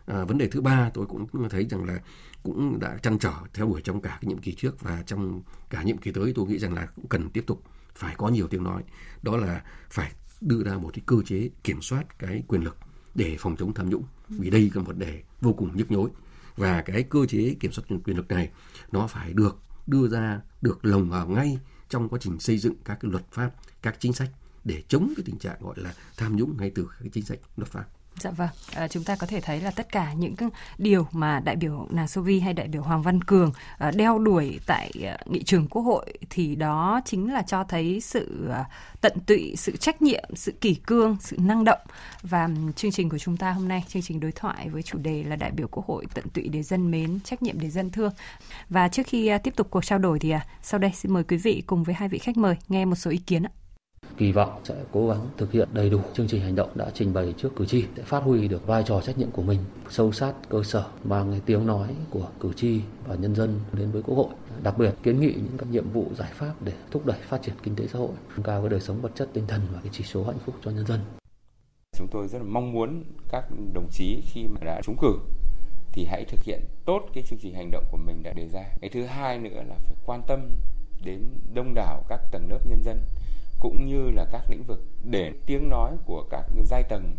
À, vấn đề thứ ba tôi cũng thấy rằng là cũng đã chăn trở theo đuổi trong cả cái nhiệm kỳ trước và trong cả nhiệm kỳ tới tôi nghĩ rằng là cũng cần tiếp tục phải có nhiều tiếng nói. Đó là phải đưa ra một cái cơ chế kiểm soát cái quyền lực để phòng chống tham nhũng. Vì đây là một đề vô cùng nhức nhối và cái cơ chế kiểm soát quyền lực này, nó phải được đưa ra, được lồng vào ngay trong quá trình xây dựng các cái luật pháp, các chính sách để chống cái tình trạng gọi là tham nhũng ngay từ cái chính sách luật pháp. Dạ vâng, à, chúng ta có thể thấy là tất cả những điều mà đại biểu Nàng Sovi hay đại biểu Hoàng Văn Cường à, đeo đuổi tại à, nghị trường Quốc hội thì đó chính là cho thấy sự à, tận tụy, sự trách nhiệm, sự kỷ cương, sự năng động và chương trình của chúng ta hôm nay, chương trình đối thoại với chủ đề là đại biểu Quốc hội tận tụy để dân mến, trách nhiệm để dân thương. Và trước khi à, tiếp tục cuộc trao đổi thì à, sau đây xin mời quý vị cùng với hai vị khách mời nghe một số ý kiến ạ kỳ vọng sẽ cố gắng thực hiện đầy đủ chương trình hành động đã trình bày trước cử tri sẽ phát huy được vai trò trách nhiệm của mình sâu sát cơ sở mang cái tiếng nói của cử tri và nhân dân đến với quốc hội. Đặc biệt kiến nghị những các nhiệm vụ giải pháp để thúc đẩy phát triển kinh tế xã hội, nâng cao cái đời sống vật chất tinh thần và cái chỉ số hạnh phúc cho nhân dân. Chúng tôi rất là mong muốn các đồng chí khi mà đã trúng cử thì hãy thực hiện tốt cái chương trình hành động của mình đã đề ra. Cái thứ hai nữa là phải quan tâm đến đông đảo các tầng lớp nhân dân cũng như là các lĩnh vực để tiếng nói của các giai tầng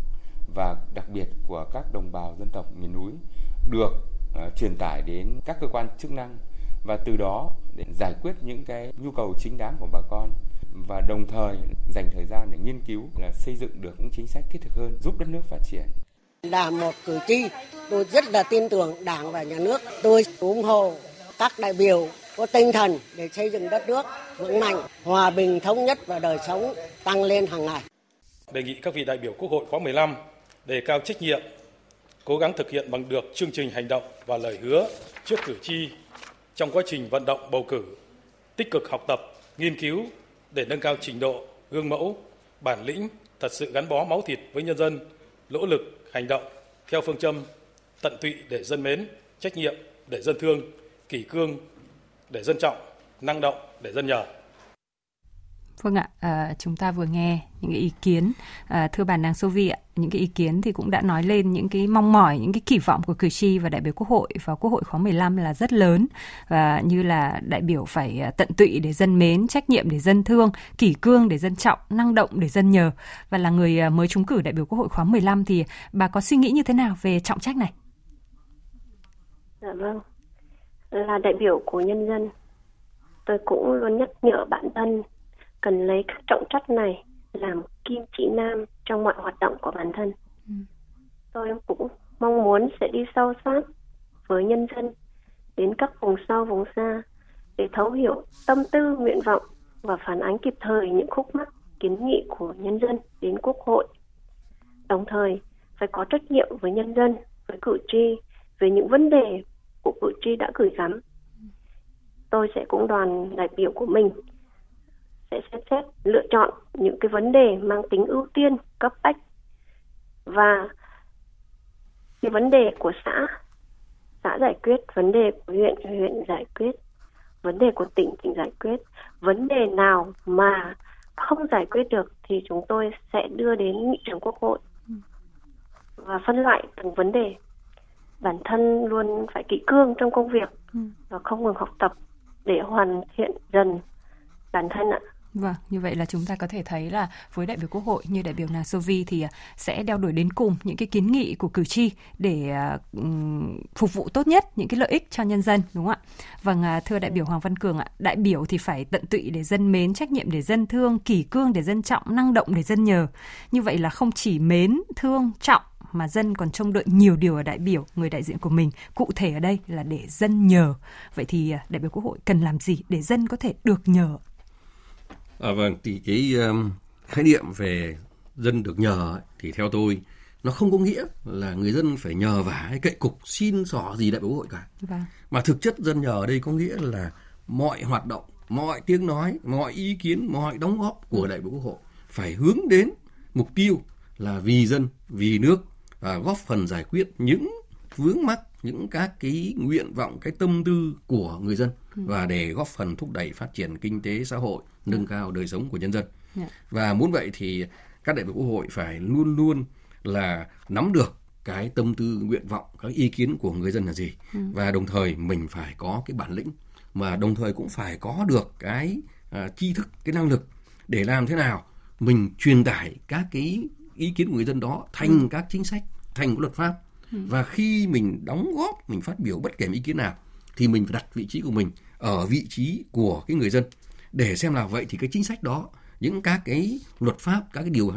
và đặc biệt của các đồng bào dân tộc miền núi được uh, truyền tải đến các cơ quan chức năng và từ đó để giải quyết những cái nhu cầu chính đáng của bà con và đồng thời dành thời gian để nghiên cứu là xây dựng được những chính sách thiết thực hơn giúp đất nước phát triển. Là một cử tri, tôi rất là tin tưởng Đảng và Nhà nước. Tôi ủng hộ các đại biểu có tinh thần để xây dựng đất nước vững mạnh, hòa bình thống nhất và đời sống tăng lên hàng ngày. Đề nghị các vị đại biểu Quốc hội khóa 15 đề cao trách nhiệm, cố gắng thực hiện bằng được chương trình hành động và lời hứa trước cử tri trong quá trình vận động bầu cử, tích cực học tập, nghiên cứu để nâng cao trình độ, gương mẫu, bản lĩnh, thật sự gắn bó máu thịt với nhân dân, nỗ lực hành động theo phương châm tận tụy để dân mến, trách nhiệm để dân thương, kỷ cương để dân trọng, năng động để dân nhờ. Vâng ạ, à, chúng ta vừa nghe những cái ý kiến à, thưa bà Nàng Sovi ạ, những cái ý kiến thì cũng đã nói lên những cái mong mỏi, những cái kỳ vọng của cử tri và đại biểu Quốc hội vào Quốc hội khóa 15 là rất lớn và như là đại biểu phải à, tận tụy để dân mến, trách nhiệm để dân thương, kỷ cương để dân trọng, năng động để dân nhờ và là người à, mới trúng cử đại biểu Quốc hội khóa 15 thì bà có suy nghĩ như thế nào về trọng trách này? Dạ vâng, là đại biểu của nhân dân, tôi cũng luôn nhắc nhở bản thân cần lấy các trọng trách này làm kim chỉ nam trong mọi hoạt động của bản thân. Ừ. Tôi cũng mong muốn sẽ đi sâu sát với nhân dân đến các vùng sâu vùng xa để thấu hiểu tâm tư nguyện vọng và phản ánh kịp thời những khúc mắc kiến nghị của nhân dân đến quốc hội. Đồng thời phải có trách nhiệm với nhân dân, với cử tri về những vấn đề của cử tri đã gửi gắm. Tôi sẽ cũng đoàn đại biểu của mình sẽ xét xét lựa chọn những cái vấn đề mang tính ưu tiên, cấp bách và cái vấn đề của xã xã giải quyết, vấn đề của huyện huyện giải quyết, vấn đề của tỉnh tỉnh giải quyết vấn đề nào mà không giải quyết được thì chúng tôi sẽ đưa đến nghị trường quốc hội và phân loại từng vấn đề bản thân luôn phải kỹ cương trong công việc ừ. và không ngừng học tập để hoàn thiện dần bản thân ạ. Vâng, như vậy là chúng ta có thể thấy là với đại biểu Quốc hội như đại biểu Nàng Sovi thì à, sẽ đeo đuổi đến cùng những cái kiến nghị của cử tri để à, phục vụ tốt nhất những cái lợi ích cho nhân dân đúng không ạ? Vâng, à, thưa đại biểu Hoàng Văn Cường ạ, đại biểu thì phải tận tụy để dân mến, trách nhiệm để dân thương, kỷ cương để dân trọng, năng động để dân nhờ. Như vậy là không chỉ mến, thương, trọng mà dân còn trông đợi nhiều điều ở đại biểu, người đại diện của mình. Cụ thể ở đây là để dân nhờ. Vậy thì đại biểu Quốc hội cần làm gì để dân có thể được nhờ? À, vâng, thì cái um, khái niệm về dân được nhờ ấy, thì theo tôi nó không có nghĩa là người dân phải nhờ vả hay cậy cục xin xỏ gì đại biểu quốc hội cả. Vâng. Mà thực chất dân nhờ ở đây có nghĩa là mọi hoạt động, mọi tiếng nói, mọi ý kiến, mọi đóng góp của đại biểu quốc hội phải hướng đến mục tiêu là vì dân, vì nước và góp phần giải quyết những vướng mắc những các cái nguyện vọng cái tâm tư của người dân. Và để góp phần thúc đẩy phát triển kinh tế xã hội, nâng ừ. cao đời sống của nhân dân. Dạ. Và muốn vậy thì các đại biểu Quốc hội phải luôn luôn là nắm được cái tâm tư nguyện vọng các ý kiến của người dân là gì ừ. và đồng thời mình phải có cái bản lĩnh mà đồng thời cũng phải có được cái uh, tri thức cái năng lực để làm thế nào mình truyền tải các cái ý kiến của người dân đó thành ừ. các chính sách thành các luật pháp ừ. và khi mình đóng góp mình phát biểu bất kể ý kiến nào thì mình phải đặt vị trí của mình ở vị trí của cái người dân để xem là vậy thì cái chính sách đó những các cái luật pháp các cái điều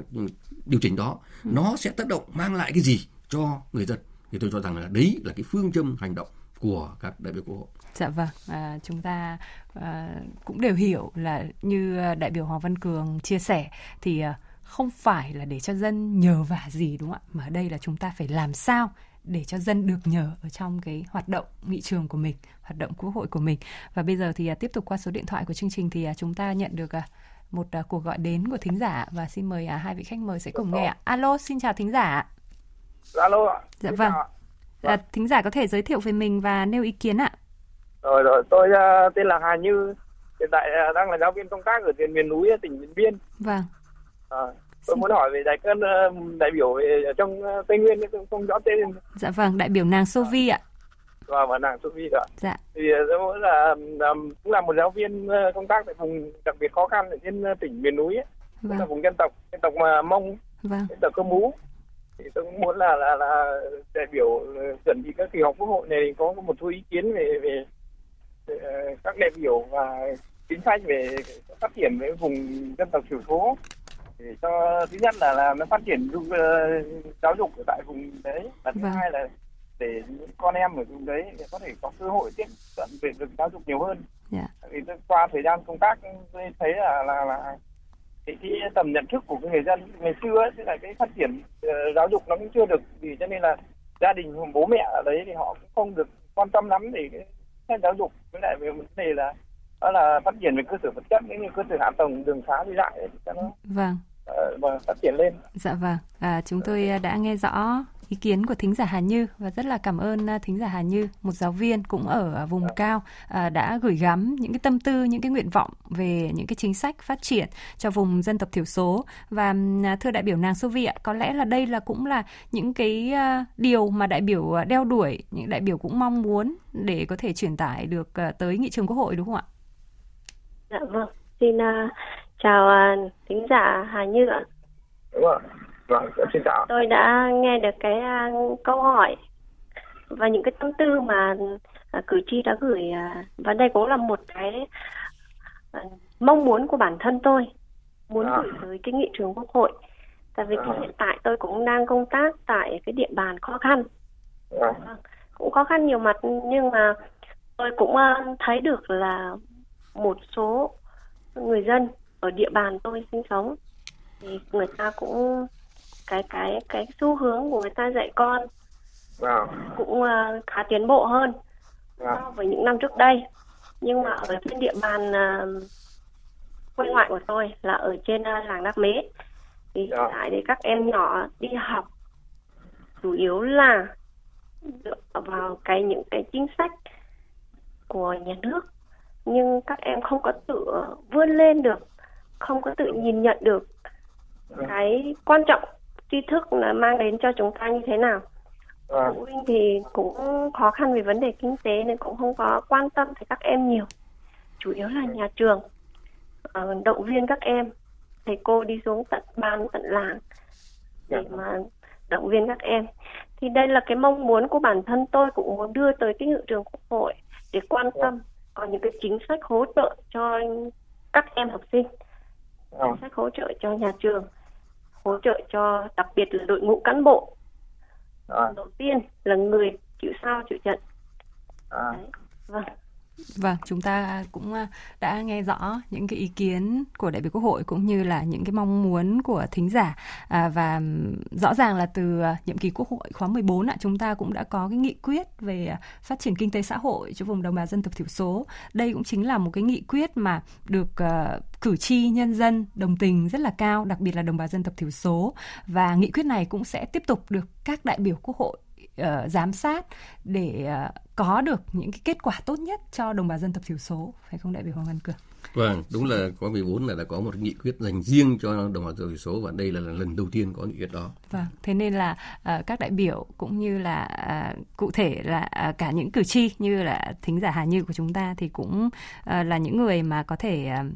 điều chỉnh đó ừ. nó sẽ tác động mang lại cái gì cho người dân thì tôi cho rằng là đấy là cái phương châm hành động của các đại biểu quốc hội. Dạ vâng, à, chúng ta à, cũng đều hiểu là như đại biểu Hoàng Văn Cường chia sẻ thì à, không phải là để cho dân nhờ vả gì đúng không ạ, mà ở đây là chúng ta phải làm sao để cho dân được nhờ ở trong cái hoạt động nghị trường của mình, hoạt động quốc hội của mình. Và bây giờ thì à, tiếp tục qua số điện thoại của chương trình thì à, chúng ta nhận được à, một cuộc gọi đến của thính giả và xin mời hai vị khách mời sẽ cùng nghe. Alo, xin chào thính giả. Alo ạ. Dạ vâng. À, thính giả có thể giới thiệu về mình và nêu ý kiến ạ. Rồi rồi, tôi uh, tên là Hà Như, hiện tại uh, đang là giáo viên công tác ở huyện miền núi tỉnh Điện Biên. Vâng. À, tôi muốn hỏi về đại cân uh, đại biểu về trong uh, Tây Nguyên không, không rõ tên. Dạ vâng, đại biểu nàng Sovi ạ. Và và nàng Sovi ạ. Dạ. Thì tôi là cũng là một giáo viên công tác tại vùng đặc biệt khó khăn ở trên tỉnh miền núi ấy. Vâng. là vùng dân tộc dân tộc mà Mông, vâng. dân tộc Cơ Mú thì tôi cũng muốn là là là đại biểu chuẩn bị các kỳ họp quốc hội này có một số ý kiến về, về các đại biểu và chính sách về phát triển với vùng dân tộc thiểu số để cho thứ nhất là là nó phát triển uh, giáo dục ở tại vùng đấy và thứ vâng. hai là để những con em ở vùng đấy có thể có cơ hội tiếp cận về được giáo dục nhiều hơn. Yeah. Vì qua thời gian công tác tôi thấy là là là cái, cái tầm nhận thức của người dân ngày xưa ấy, là cái phát triển uh, giáo dục nó cũng chưa được thì cho nên là gia đình bố mẹ ở đấy thì họ cũng không được quan tâm lắm để cái giáo dục với lại về vấn đề là đó là phát triển về cơ sở vật chất những cơ sở hạ tầng đường xá đi lại thì cho nó vâng. uh, phát triển lên. Dạ vâng. À, chúng tôi đã nghe rõ ý kiến của thính giả Hà Như và rất là cảm ơn à, thính giả Hà Như, một giáo viên cũng ở vùng cao à, đã gửi gắm những cái tâm tư, những cái nguyện vọng về những cái chính sách phát triển cho vùng dân tộc thiểu số. Và à, thưa đại biểu nàng Sovi ạ, có lẽ là đây là cũng là những cái điều mà đại biểu đeo đuổi, những đại biểu cũng mong muốn để có thể truyền tải được tới nghị trường quốc hội đúng không ạ? Dạ vâng, xin uh, chào uh, thính giả Hà Như ạ. Đúng rồi. Vâng, xin chào. Tôi đã nghe được cái uh, câu hỏi và những cái tâm tư mà uh, cử tri đã gửi uh, và đây cũng là một cái uh, mong muốn của bản thân tôi muốn à. gửi tới cái nghị trường quốc hội. Tại vì à. hiện tại tôi cũng đang công tác tại cái địa bàn khó khăn. À. Cũng khó khăn nhiều mặt nhưng mà tôi cũng uh, thấy được là một số người dân ở địa bàn tôi sinh sống thì người ta cũng cái cái cái xu hướng của người ta dạy con wow. cũng uh, khá tiến bộ hơn wow. so với những năm trước đây nhưng mà ở trên địa bàn uh, quê ngoại của tôi là ở trên uh, làng Đắc Mế thì hiện yeah. tại thì các em nhỏ đi học chủ yếu là dựa vào cái những cái chính sách của nhà nước nhưng các em không có tự vươn lên được không có tự nhìn nhận được cái quan trọng tri thức là mang đến cho chúng ta như thế nào à. phụ huynh thì cũng khó khăn về vấn đề kinh tế nên cũng không có quan tâm tới các em nhiều chủ yếu là nhà trường uh, động viên các em thầy cô đi xuống tận ban tận làng để dạ. mà động viên các em thì đây là cái mong muốn của bản thân tôi cũng muốn đưa tới cái nghị trường quốc hội để quan dạ. tâm có những cái chính sách hỗ trợ cho các em học sinh dạ. chính sách hỗ trợ cho nhà trường hỗ trợ cho đặc biệt là đội ngũ cán bộ à. đầu tiên là người chịu sao chịu trận à. vâng Vâng, chúng ta cũng à, đã nghe rõ những cái ý kiến của đại biểu Quốc hội cũng như là những cái mong muốn của thính giả à, và rõ ràng là từ à, nhiệm kỳ Quốc hội khóa 14 ạ, chúng ta cũng đã có cái nghị quyết về à, phát triển kinh tế xã hội cho vùng đồng bào dân tộc thiểu số. Đây cũng chính là một cái nghị quyết mà được uh, cử tri nhân dân đồng tình rất là cao, đặc biệt là đồng bào dân tộc thiểu số và nghị quyết này cũng sẽ tiếp tục được các đại biểu Quốc hội uh, giám sát để uh, có được những cái kết quả tốt nhất cho đồng bào dân tộc thiểu số phải không đại biểu Hoàng Văn Cường? Vâng, đúng là có 14 là đã có một nghị quyết dành riêng cho đồng bào dân tộc thiểu số và đây là lần đầu tiên có nghị quyết đó. Vâng, thế nên là uh, các đại biểu cũng như là uh, cụ thể là uh, cả những cử tri như là thính giả Hà Như của chúng ta thì cũng uh, là những người mà có thể uh,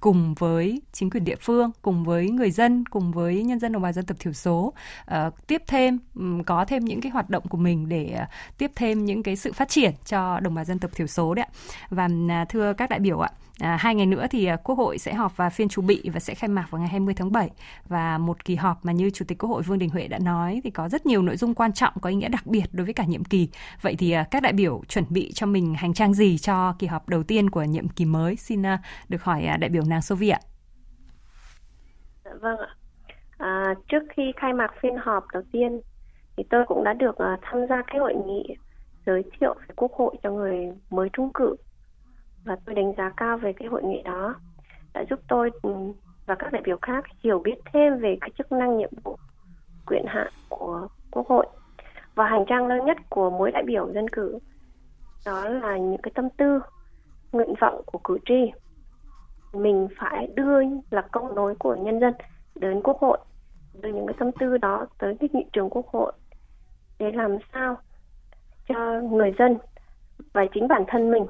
cùng với chính quyền địa phương, cùng với người dân, cùng với nhân dân đồng bào dân tộc thiểu số uh, tiếp thêm um, có thêm những cái hoạt động của mình để uh, tiếp thêm những cái sự phát triển cho đồng bào dân tộc thiểu số đấy ạ. Và uh, thưa các đại biểu ạ, À, hai ngày nữa thì à, Quốc hội sẽ họp và phiên chủ bị và sẽ khai mạc vào ngày 20 tháng 7 và một kỳ họp mà như Chủ tịch Quốc hội Vương Đình Huệ đã nói thì có rất nhiều nội dung quan trọng có ý nghĩa đặc biệt đối với cả nhiệm kỳ. Vậy thì à, các đại biểu chuẩn bị cho mình hành trang gì cho kỳ họp đầu tiên của nhiệm kỳ mới? Xin à, được hỏi đại biểu nàng Sovi ạ. Dạ vâng ạ. À, trước khi khai mạc phiên họp đầu tiên thì tôi cũng đã được uh, tham gia cái hội nghị giới thiệu về quốc hội cho người mới trúng cử và tôi đánh giá cao về cái hội nghị đó. Đã giúp tôi ừ, và các đại biểu khác hiểu biết thêm về cái chức năng nhiệm vụ, quyền hạn của quốc hội và hành trang lớn nhất của mỗi đại biểu dân cử. Đó là những cái tâm tư, nguyện vọng của cử tri. Mình phải đưa là câu nối của nhân dân đến quốc hội, đưa những cái tâm tư đó tới cái nghị trường quốc hội để làm sao cho người dân và chính bản thân mình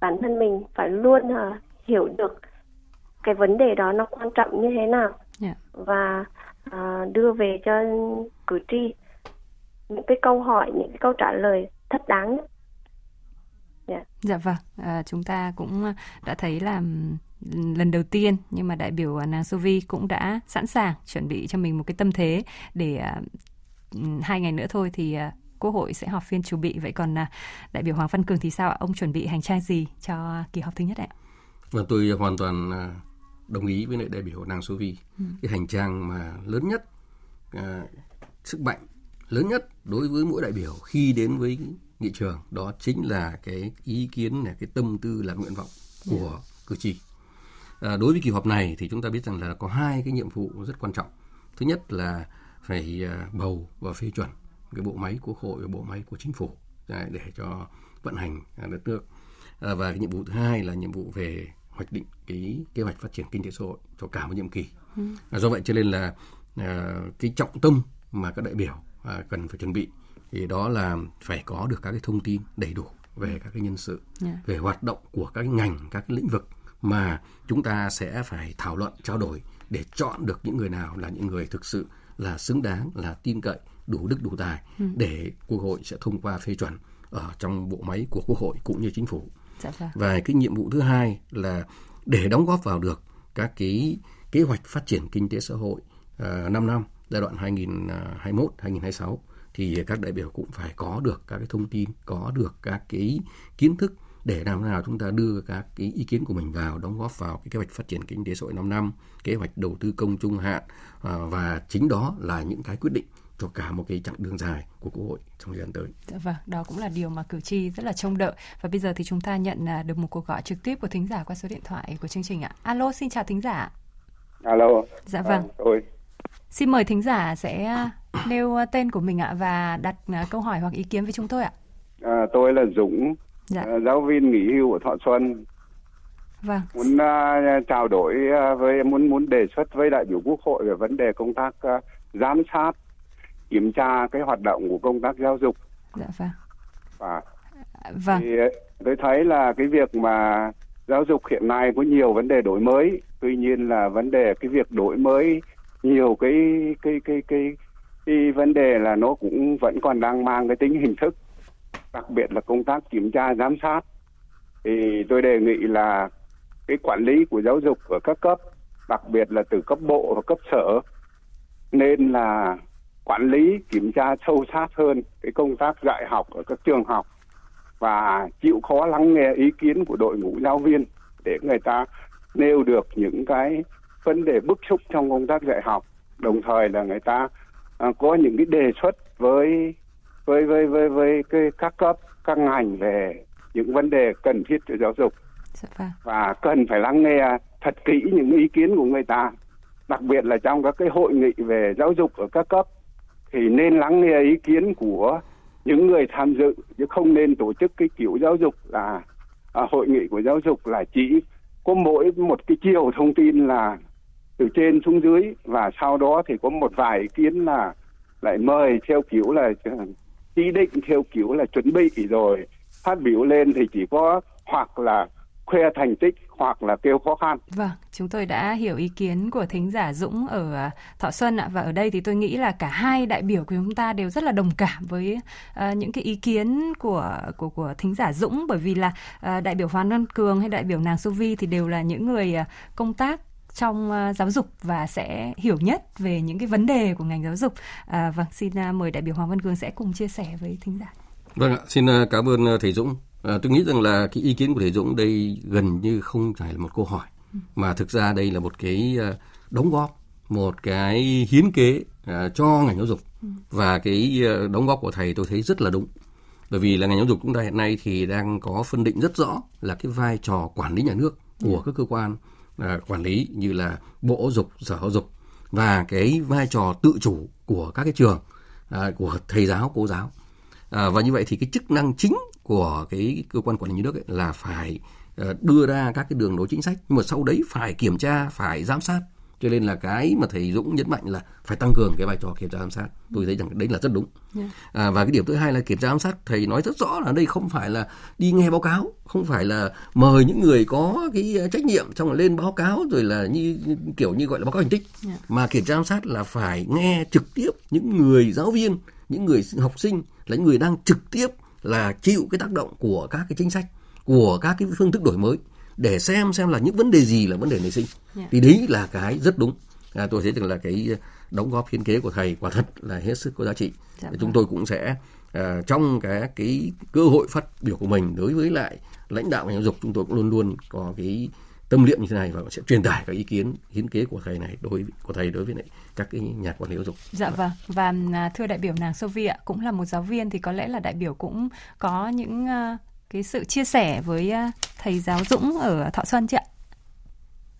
bản thân mình phải luôn uh, hiểu được cái vấn đề đó nó quan trọng như thế nào yeah. Dạ. và uh, đưa về cho cử tri những cái câu hỏi những cái câu trả lời thất đáng Yeah. Dạ. dạ vâng, à, chúng ta cũng đã thấy là lần đầu tiên nhưng mà đại biểu nàng Sovi cũng đã sẵn sàng chuẩn bị cho mình một cái tâm thế để uh, hai ngày nữa thôi thì uh, Quốc hội sẽ họp phiên chủ bị vậy còn uh, đại biểu Hoàng Văn Cường thì sao ạ? Ông chuẩn bị hành trang gì cho kỳ họp thứ nhất ạ? Vâng, tôi hoàn toàn đồng ý với lại đại biểu nàng Sovi. Ừ. Cái hành trang mà lớn nhất uh, sức mạnh lớn nhất đối với mỗi đại biểu khi đến với nghị trường đó chính là cái ý kiến là cái tâm tư là nguyện vọng của yeah. cử tri à, đối với kỳ họp này thì chúng ta biết rằng là có hai cái nhiệm vụ rất quan trọng thứ nhất là phải à, bầu và phê chuẩn cái bộ máy quốc hội và bộ máy của chính phủ để cho vận hành đất nước à, và cái nhiệm vụ thứ hai là nhiệm vụ về hoạch định cái kế hoạch phát triển kinh tế xã hội cho cả một nhiệm kỳ ừ. à, do vậy cho nên là à, cái trọng tâm mà các đại biểu à, cần phải chuẩn bị thì đó là phải có được các cái thông tin đầy đủ về các cái nhân sự, yeah. Dạ. về hoạt động của các ngành, các cái lĩnh vực mà chúng ta sẽ phải thảo luận, trao đổi để chọn được những người nào là những người thực sự là xứng đáng, là tin cậy, đủ đức đủ tài ừ. để Quốc hội sẽ thông qua phê chuẩn ở trong bộ máy của Quốc hội cũng như chính phủ. Dạ vâng. Và cái nhiệm vụ thứ hai là để đóng góp vào được các cái kế hoạch phát triển kinh tế xã hội uh, 5 năm giai đoạn 2021 2026 thì các đại biểu cũng phải có được các cái thông tin, có được các cái kiến thức để làm thế nào chúng ta đưa các cái ý kiến của mình vào đóng góp vào cái kế hoạch phát triển kinh tế xã hội 5 năm, kế hoạch đầu tư công trung hạn à, và chính đó là những cái quyết định cho cả một cái chặng đường dài của Quốc hội trong thời gian tới. Dạ vâng, đó cũng là điều mà cử tri rất là trông đợi. Và bây giờ thì chúng ta nhận à, được một cuộc gọi trực tiếp của thính giả qua số điện thoại của chương trình ạ. Alo, xin chào thính giả. Alo. Dạ vâng. À, tôi. Xin mời thính giả sẽ nêu ờ, tên của mình ạ và đặt câu hỏi hoặc ý kiến với chúng tôi ạ. À, tôi là Dũng, dạ. giáo viên nghỉ hưu ở Thọ Xuân. Vâng. Muốn uh, trao đổi uh, với muốn muốn đề xuất với đại biểu Quốc hội về vấn đề công tác uh, giám sát, kiểm tra cái hoạt động của công tác giáo dục. Dạ vâng. Và vâng. Thì tôi thấy là cái việc mà giáo dục hiện nay có nhiều vấn đề đổi mới, tuy nhiên là vấn đề cái việc đổi mới nhiều cái cái cái cái thì vấn đề là nó cũng vẫn còn đang mang cái tính hình thức đặc biệt là công tác kiểm tra giám sát thì tôi đề nghị là cái quản lý của giáo dục ở các cấp đặc biệt là từ cấp bộ và cấp sở nên là quản lý kiểm tra sâu sát hơn cái công tác dạy học ở các trường học và chịu khó lắng nghe ý kiến của đội ngũ giáo viên để người ta nêu được những cái vấn đề bức xúc trong công tác dạy học. Đồng thời là người ta à, có những cái đề xuất với với với với với cái các cấp các ngành về những vấn đề cần thiết cho giáo dục. Dạ vâng. và cần phải lắng nghe thật kỹ những ý kiến của người ta đặc biệt là trong các cái hội nghị về giáo dục ở các cấp thì nên lắng nghe ý kiến của những người tham dự chứ không nên tổ chức cái kiểu giáo dục là à, hội nghị của giáo dục là chỉ có mỗi một cái chiều thông tin là từ trên xuống dưới và sau đó thì có một vài ý kiến là lại mời theo kiểu là ờ, ý định theo kiểu là chuẩn bị rồi phát biểu lên thì chỉ có hoặc là khoe thành tích hoặc là kêu khó khăn. Vâng, chúng tôi đã hiểu ý kiến của thính giả Dũng ở à, Thọ Xuân ạ và ở đây thì tôi nghĩ là cả hai đại biểu của chúng ta đều rất là đồng cảm với uh, những cái ý kiến của của của thính giả Dũng bởi vì là uh, đại biểu Hoàng Văn Cường hay đại biểu Nàng Su Vi thì đều là những người uh, công tác trong uh, giáo dục và sẽ hiểu nhất về những cái vấn đề của ngành giáo dục. À, vâng, xin uh, mời đại biểu Hoàng Văn Cường sẽ cùng chia sẻ với thính giả. Vâng ạ, xin cảm ơn thầy Dũng. À, tôi nghĩ rằng là cái ý kiến của thầy Dũng đây gần như không phải là một câu hỏi mà thực ra đây là một cái ờ, đóng góp, một cái hiến kế à, cho ngành giáo dục và cái đóng góp của thầy tôi thấy rất là đúng. Bởi vì là ngành giáo dục chúng ta hiện nay thì đang có phân định rất rõ là cái vai trò quản lý nhà nước của các cơ quan à, quản lý như là bộ giáo dục, sở giáo dục và cái vai trò tự chủ của các cái trường à, của thầy giáo, cô giáo. À, và như vậy thì cái chức năng chính của cái cơ quan quản lý nhà nước ấy là phải uh, đưa ra các cái đường lối chính sách nhưng mà sau đấy phải kiểm tra phải giám sát cho nên là cái mà thầy Dũng nhấn mạnh là phải tăng cường cái vai trò kiểm tra giám sát tôi thấy rằng đấy là rất đúng yeah. Dạ. à, và cái điểm thứ hai là kiểm tra giám sát thầy nói rất rõ là đây không phải là đi nghe báo cáo không phải là mời những người có cái trách nhiệm xong rồi lên báo cáo rồi là như kiểu như gọi là báo cáo thành tích yeah. Dạ. mà kiểm tra giám sát là phải nghe trực tiếp những người giáo viên những người học sinh là những người đang trực tiếp là chịu cái tác động của các cái chính sách của các cái phương thức đổi mới để xem xem là những vấn đề gì là vấn đề nảy sinh yeah. Dạ. thì đấy là cái rất đúng à, tôi thấy rằng là cái đóng góp hiến kế của thầy quả thật là hết sức có giá trị dạ chúng vâng. tôi cũng sẽ à, trong cái cái cơ hội phát biểu của mình đối với lại lãnh đạo ngành giáo dục chúng tôi cũng luôn luôn có cái tâm niệm như thế này và sẽ truyền tải các ý kiến hiến kế của thầy này đối của thầy đối với lại các cái nhà quản lý giáo dục. Dạ vâng và à, thưa đại biểu nàng Sophie ạ cũng là một giáo viên thì có lẽ là đại biểu cũng có những uh, cái sự chia sẻ với uh, thầy giáo Dũng ở Thọ Xuân chị ạ.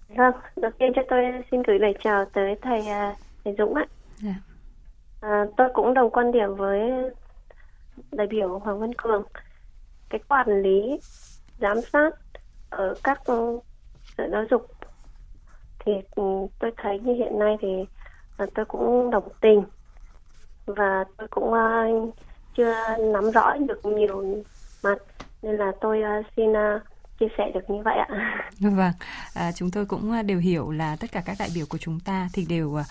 Vâng, đầu tiên cho tôi xin gửi lời chào tới thầy uh, thầy Dũng ạ. Dạ. À, tôi cũng đồng quan điểm với đại biểu Hoàng Văn Cường. Cái quản lý giám sát ở các sở giáo dục thì ừ, tôi thấy như hiện nay thì à, tôi cũng đồng tình và tôi cũng à, chưa nắm rõ được nhiều mặt nên là tôi à, xin chia sẻ được như vậy ạ. Vâng, à, chúng tôi cũng đều hiểu là tất cả các đại biểu của chúng ta thì đều uh,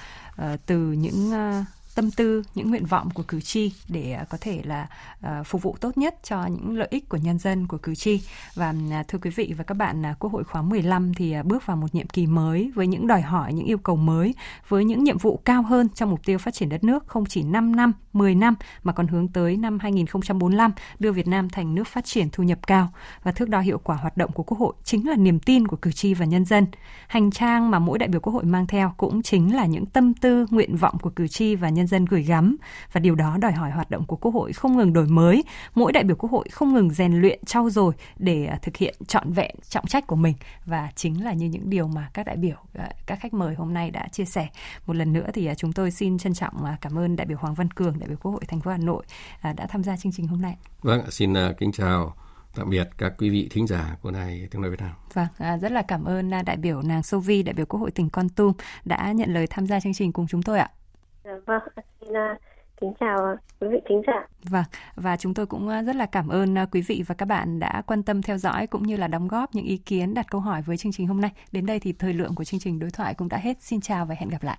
từ những uh, tâm tư, những nguyện vọng của cử tri để à, có thể là à, phục vụ tốt nhất cho những lợi ích của nhân dân của cử tri. Và à, thưa quý vị và các bạn, Quốc hội khóa 15 thì bước vào một nhiệm kỳ mới với những đòi hỏi, những yêu cầu mới, với những nhiệm vụ cao hơn trong mục tiêu phát triển đất nước không chỉ 5 năm, 10 năm mà còn hướng tới năm 2045 đưa Việt Nam thành nước phát triển thu nhập cao và thước đo hiệu quả hoạt động của Quốc hội chính là niềm tin của cử tri và nhân dân. Hành trang mà mỗi đại biểu Quốc hội mang theo cũng chính là những tâm tư, nguyện vọng của cử tri và nhân nhân dân gửi gắm và điều đó đòi hỏi hoạt động của Quốc hội không ngừng đổi mới, mỗi đại biểu Quốc hội không ngừng rèn luyện trau dồi để à, thực hiện trọn vẹn trọng trách của mình và chính là như những điều mà các đại biểu à, các khách mời hôm nay đã chia sẻ. Một lần nữa thì à, chúng tôi xin trân trọng cảm ơn đại biểu Hoàng Văn Cường, đại biểu Quốc hội thành phố Hà Nội đã tham gia chương trình hôm nay. Vâng, xin kính chào tạm biệt các quý vị thính giả của đài tiếng nói Việt Nam. Vâng, à, rất là cảm ơn đại biểu nàng Sovi, đại biểu Quốc hội tỉnh Con Tum đã nhận lời tham gia chương trình cùng chúng tôi ạ. Dạ, vâng, xin à, kính chào quý vị thính giả. Vâng, và chúng tôi cũng à, rất là cảm ơn à, quý vị và các bạn đã quan tâm theo dõi cũng như là đóng góp những ý kiến đặt câu hỏi với chương trình hôm nay. Đến đây thì thời lượng của chương trình đối thoại cũng đã hết. Xin chào và hẹn gặp lại.